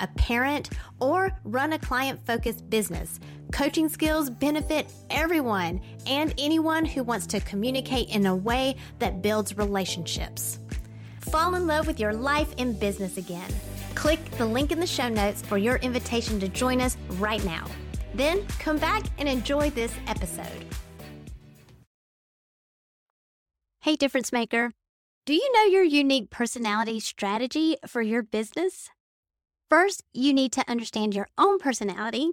a parent, or run a client focused business, coaching skills benefit everyone and anyone who wants to communicate in a way that builds relationships. Fall in love with your life and business again. Click the link in the show notes for your invitation to join us right now. Then come back and enjoy this episode. Hey, difference maker. Do you know your unique personality strategy for your business? First, you need to understand your own personality.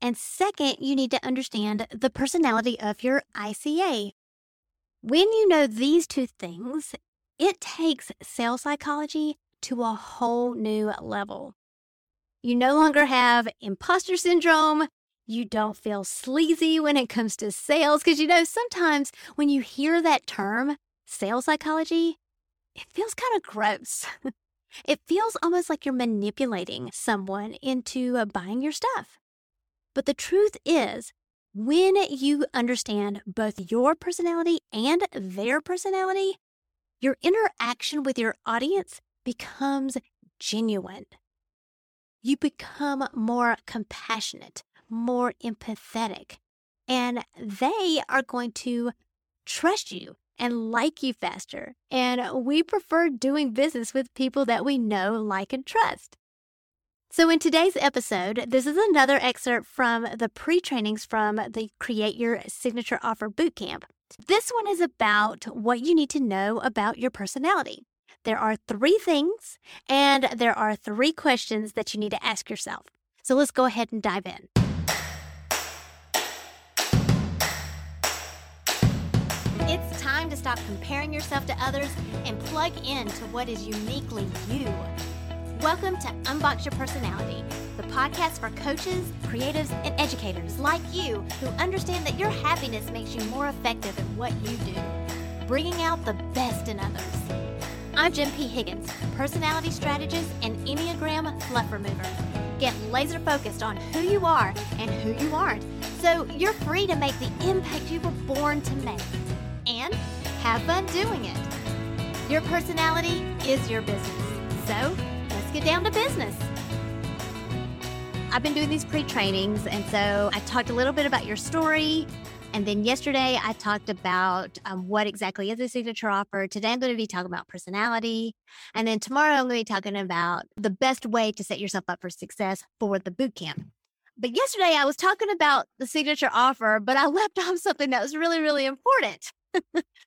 And second, you need to understand the personality of your ICA. When you know these two things, it takes sales psychology to a whole new level. You no longer have imposter syndrome. You don't feel sleazy when it comes to sales because you know sometimes when you hear that term, sales psychology, it feels kind of gross. it feels almost like you're manipulating someone into uh, buying your stuff. But the truth is, when you understand both your personality and their personality, your interaction with your audience becomes genuine. You become more compassionate, more empathetic. And they are going to trust you and like you faster. And we prefer doing business with people that we know, like, and trust. So, in today's episode, this is another excerpt from the pre trainings from the Create Your Signature Offer Bootcamp. This one is about what you need to know about your personality. There are three things, and there are three questions that you need to ask yourself. So, let's go ahead and dive in. Stop comparing yourself to others and plug in to what is uniquely you. Welcome to Unbox Your Personality, the podcast for coaches, creatives, and educators like you who understand that your happiness makes you more effective in what you do, bringing out the best in others. I'm Jen P. Higgins, personality strategist and Enneagram fluff remover. Get laser focused on who you are and who you aren't, so you're free to make the impact you were born to make and have fun doing it. Your personality is your business. So let's get down to business. I've been doing these pre trainings, and so I talked a little bit about your story. And then yesterday, I talked about um, what exactly is a signature offer. Today, I'm going to be talking about personality. And then tomorrow, I'm going to be talking about the best way to set yourself up for success for the boot camp. But yesterday, I was talking about the signature offer, but I left off something that was really, really important.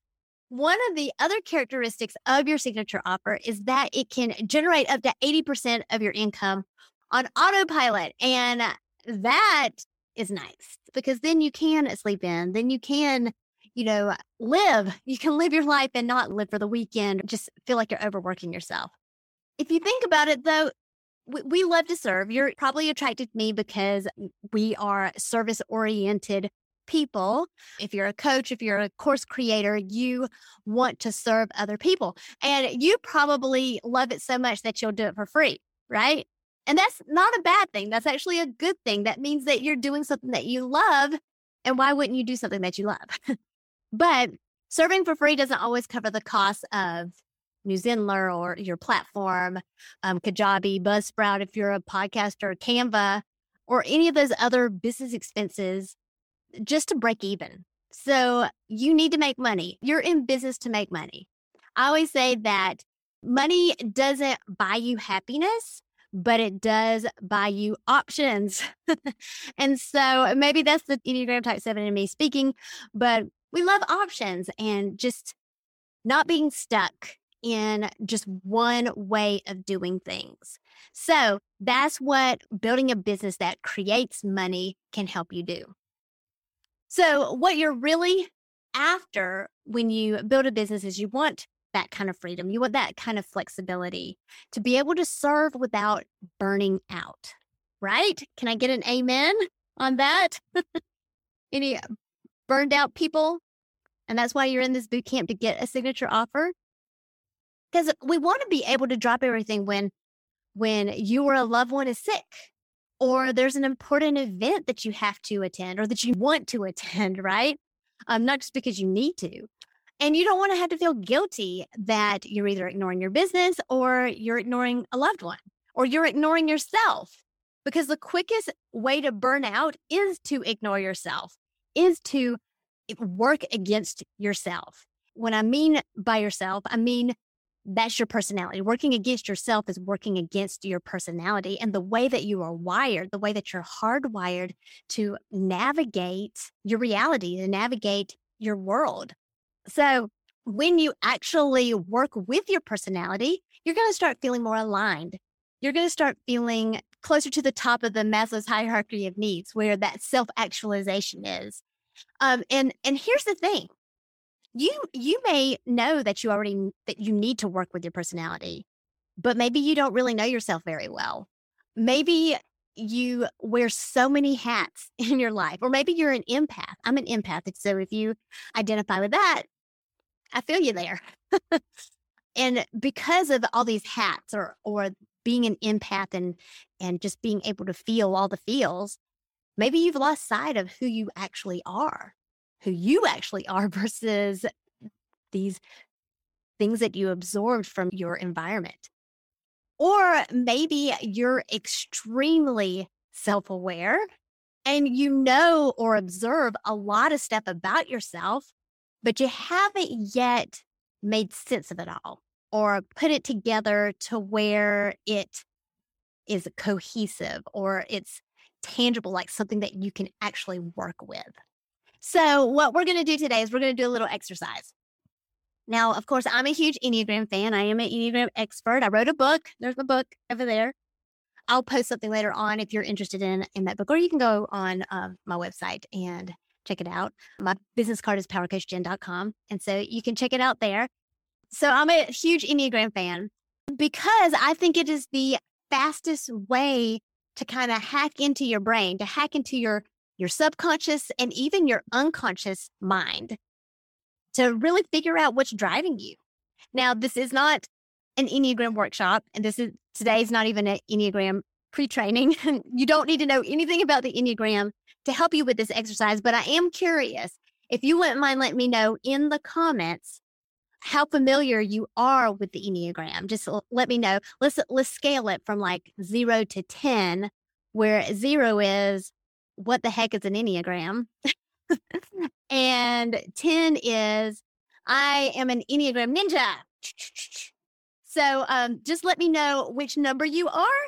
One of the other characteristics of your signature offer is that it can generate up to 80% of your income on autopilot. And that is nice because then you can sleep in, then you can, you know, live. You can live your life and not live for the weekend, just feel like you're overworking yourself. If you think about it though, we, we love to serve. You're probably attracted to me because we are service oriented people. If you're a coach, if you're a course creator, you want to serve other people. And you probably love it so much that you'll do it for free, right? And that's not a bad thing. That's actually a good thing. That means that you're doing something that you love. And why wouldn't you do something that you love? but serving for free doesn't always cover the cost of Newsendler or your platform, um, Kajabi, Buzzsprout, if you're a podcaster, Canva, or any of those other business expenses just to break even. So you need to make money. You're in business to make money. I always say that money doesn't buy you happiness, but it does buy you options. and so maybe that's the Enneagram type seven in me speaking, but we love options and just not being stuck in just one way of doing things. So that's what building a business that creates money can help you do. So, what you're really after when you build a business is you want that kind of freedom. You want that kind of flexibility to be able to serve without burning out, right? Can I get an amen on that? Any burned out people? And that's why you're in this boot camp to get a signature offer. Because we want to be able to drop everything when when you or a loved one is sick or there's an important event that you have to attend or that you want to attend, right? Um, not just because you need to. And you don't want to have to feel guilty that you're either ignoring your business or you're ignoring a loved one or you're ignoring yourself. Because the quickest way to burn out is to ignore yourself, is to work against yourself. When I mean by yourself, I mean that's your personality. Working against yourself is working against your personality and the way that you are wired, the way that you're hardwired to navigate your reality, to navigate your world. So, when you actually work with your personality, you're going to start feeling more aligned. You're going to start feeling closer to the top of the Maslow's hierarchy of needs, where that self actualization is. Um, and and here's the thing: you you may know that you already that you need to work with your personality but maybe you don't really know yourself very well. Maybe you wear so many hats in your life or maybe you're an empath i'm an empath so if you identify with that i feel you there. And because of all these hats or or being an empath and and just being able to feel all the feels maybe you've lost sight of who you actually are who you actually are versus these things that you absorbed from your environment. Or maybe you're extremely self aware and you know or observe a lot of stuff about yourself, but you haven't yet made sense of it all or put it together to where it is cohesive or it's tangible, like something that you can actually work with. So, what we're going to do today is we're going to do a little exercise. Now, of course, I'm a huge Enneagram fan. I am an Enneagram expert. I wrote a book. There's my book over there. I'll post something later on if you're interested in, in that book, or you can go on uh, my website and check it out. My business card is powercoachjen.com. And so you can check it out there. So I'm a huge Enneagram fan because I think it is the fastest way to kind of hack into your brain, to hack into your your subconscious, and even your unconscious mind to really figure out what's driving you. Now, this is not an Enneagram workshop, and this is today's not even an Enneagram pre training. you don't need to know anything about the Enneagram to help you with this exercise, but I am curious if you wouldn't mind letting me know in the comments how familiar you are with the Enneagram. Just let me know. Let's let's scale it from like zero to ten, where zero is what the heck is an Enneagram? and 10 is I am an Enneagram ninja. So um, just let me know which number you are.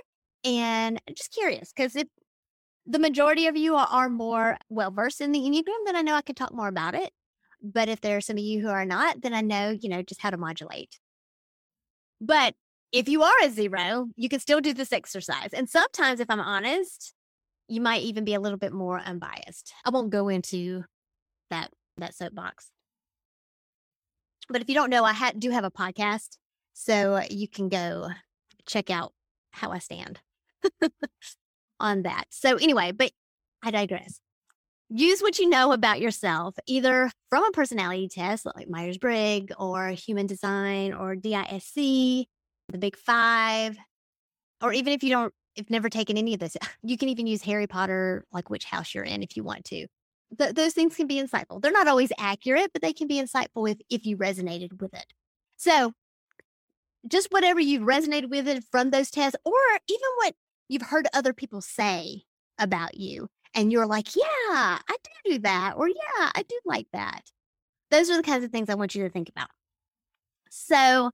And I'm just curious because if the majority of you are more well versed in the Enneagram, then I know I can talk more about it. But if there are some of you who are not, then I know, you know, just how to modulate. But if you are a zero, you can still do this exercise. And sometimes, if I'm honest, you might even be a little bit more unbiased. I won't go into that that soapbox. But if you don't know, I ha- do have a podcast, so you can go check out how I stand on that. So anyway, but I digress. Use what you know about yourself, either from a personality test like Myers Briggs or Human Design or DISC, the Big Five, or even if you don't if never taken any of this, you can even use Harry Potter, like which house you're in if you want to. Th- those things can be insightful. They're not always accurate, but they can be insightful if, if you resonated with it. So just whatever you've resonated with it from those tests, or even what you've heard other people say about you. And you're like, yeah, I do do that. Or yeah, I do like that. Those are the kinds of things I want you to think about. So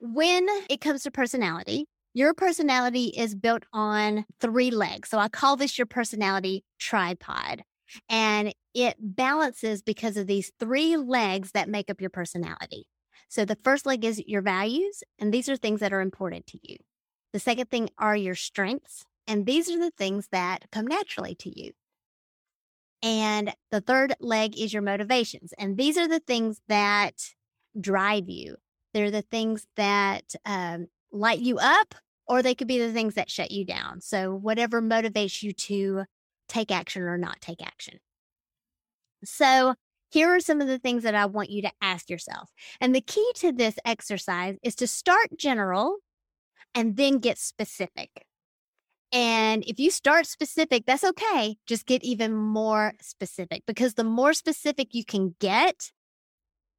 when it comes to personality, your personality is built on three legs. So I call this your personality tripod. And it balances because of these three legs that make up your personality. So the first leg is your values, and these are things that are important to you. The second thing are your strengths, and these are the things that come naturally to you. And the third leg is your motivations, and these are the things that drive you. They're the things that um, light you up, or they could be the things that shut you down. So, whatever motivates you to take action or not take action. So, here are some of the things that I want you to ask yourself. And the key to this exercise is to start general and then get specific. And if you start specific, that's okay. Just get even more specific because the more specific you can get,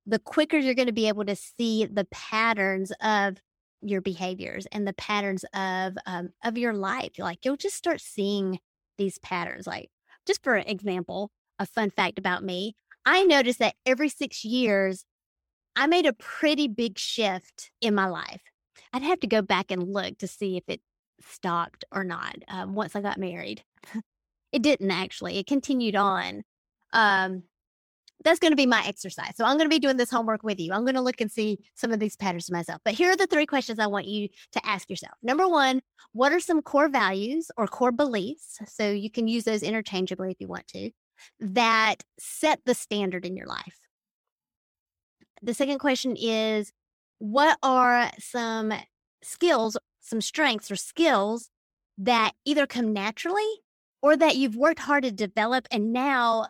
the quicker you're going to be able to see the patterns of your behaviors and the patterns of um, of your life. Like you'll just start seeing these patterns. Like just for example, a fun fact about me: I noticed that every six years, I made a pretty big shift in my life. I'd have to go back and look to see if it stopped or not um, once I got married. it didn't actually, it continued on. Um, that's going to be my exercise. So I'm going to be doing this homework with you. I'm going to look and see some of these patterns myself. But here are the three questions I want you to ask yourself. Number one, what are some core values or core beliefs? So you can use those interchangeably if you want to that set the standard in your life. The second question is what are some skills, some strengths or skills that either come naturally or that you've worked hard to develop and now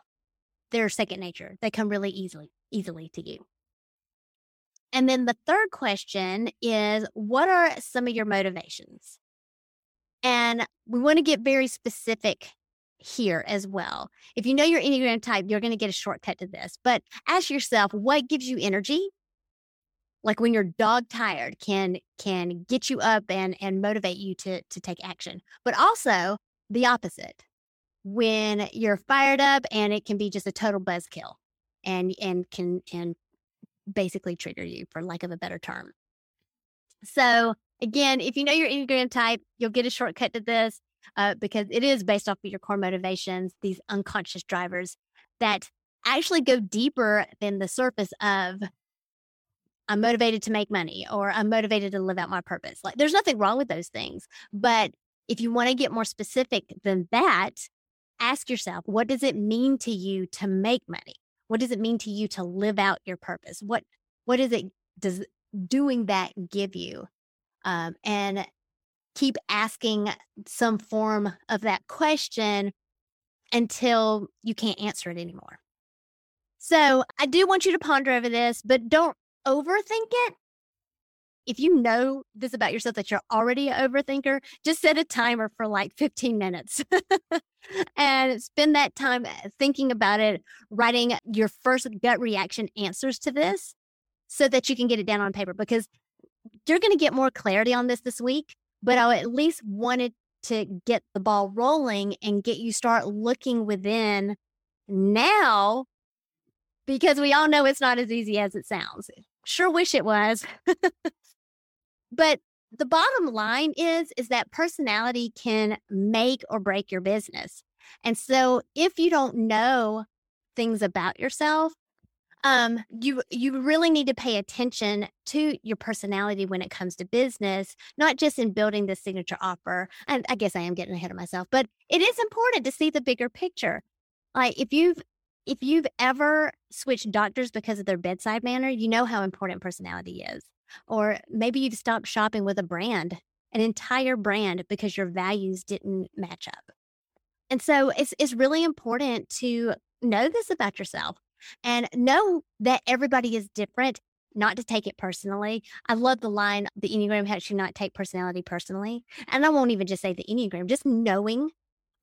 they're second nature. They come really easily, easily to you. And then the third question is what are some of your motivations? And we want to get very specific here as well. If you know your Enneagram type, you're going to get a shortcut to this. But ask yourself what gives you energy? Like when you're dog tired can can get you up and and motivate you to to take action. But also the opposite. When you're fired up and it can be just a total buzzkill and and can and basically trigger you for lack of a better term. So again, if you know your Enneagram type, you'll get a shortcut to this uh, because it is based off of your core motivations, these unconscious drivers that actually go deeper than the surface of I'm motivated to make money or I'm motivated to live out my purpose. Like there's nothing wrong with those things. But if you want to get more specific than that, ask yourself, what does it mean to you to make money? What does it mean to you to live out your purpose? What what is it does doing that give you? Um, and keep asking some form of that question until you can't answer it anymore. So I do want you to ponder over this, but don't overthink it. If you know this about yourself that you're already an overthinker, just set a timer for like 15 minutes and spend that time uh, thinking about it, writing your first gut reaction answers to this so that you can get it down on paper because you're going to get more clarity on this this week but I at least wanted to get the ball rolling and get you start looking within now because we all know it's not as easy as it sounds. Sure wish it was. but the bottom line is is that personality can make or break your business. And so if you don't know things about yourself, um, you you really need to pay attention to your personality when it comes to business, not just in building the signature offer. And I guess I am getting ahead of myself, but it is important to see the bigger picture. Like if you've if you've ever switched doctors because of their bedside manner, you know how important personality is. Or maybe you've stopped shopping with a brand, an entire brand, because your values didn't match up. And so it's it's really important to know this about yourself and know that everybody is different not to take it personally. I love the line, the Enneagram helps you not take personality personally. And I won't even just say the Enneagram, just knowing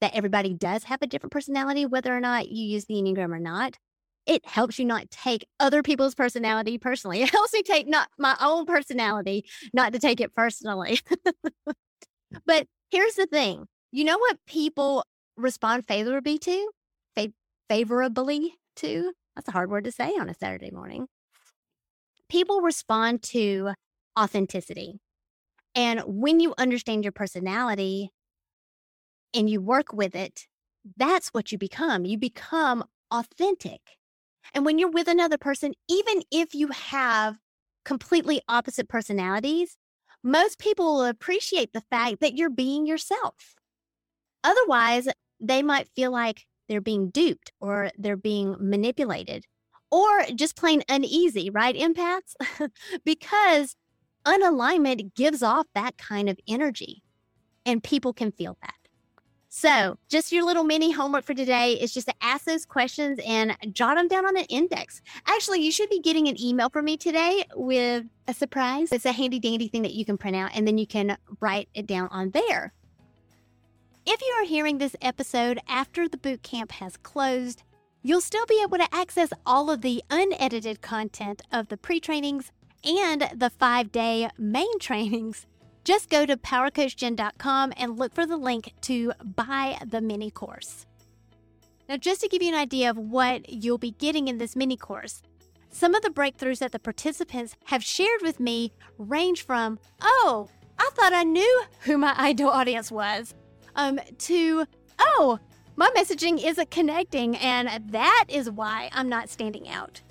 that everybody does have a different personality, whether or not you use the Enneagram or not. It helps you not take other people's personality personally. It helps me take not my own personality, not to take it personally. but here's the thing you know what people respond favorably to? Fa- favorably to? That's a hard word to say on a Saturday morning. People respond to authenticity. And when you understand your personality and you work with it, that's what you become. You become authentic. And when you're with another person, even if you have completely opposite personalities, most people will appreciate the fact that you're being yourself. Otherwise, they might feel like they're being duped or they're being manipulated or just plain uneasy, right, empaths? because unalignment gives off that kind of energy and people can feel that. So, just your little mini homework for today is just to ask those questions and jot them down on an index. Actually, you should be getting an email from me today with a surprise. It's a handy dandy thing that you can print out and then you can write it down on there. If you are hearing this episode after the boot camp has closed, you'll still be able to access all of the unedited content of the pre trainings and the five day main trainings. Just go to powercoachjen.com and look for the link to buy the mini course. Now, just to give you an idea of what you'll be getting in this mini course, some of the breakthroughs that the participants have shared with me range from, oh, I thought I knew who my ideal audience was, um, to, oh, my messaging isn't connecting, and that is why I'm not standing out.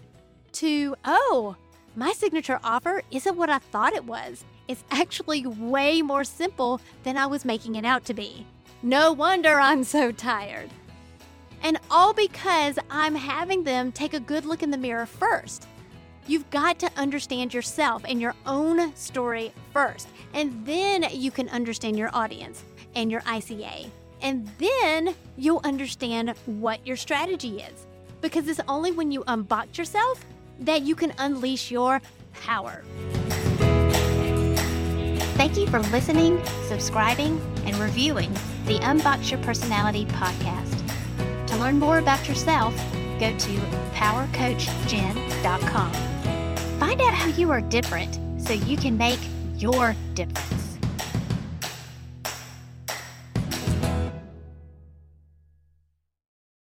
To, oh, my signature offer isn't what I thought it was. It's actually way more simple than I was making it out to be. No wonder I'm so tired. And all because I'm having them take a good look in the mirror first. You've got to understand yourself and your own story first, and then you can understand your audience and your ICA. And then you'll understand what your strategy is. Because it's only when you unbox yourself that you can unleash your power. Thank you for listening, subscribing, and reviewing the Unbox Your Personality podcast. To learn more about yourself, go to powercoachjen.com. Find out how you are different so you can make your difference.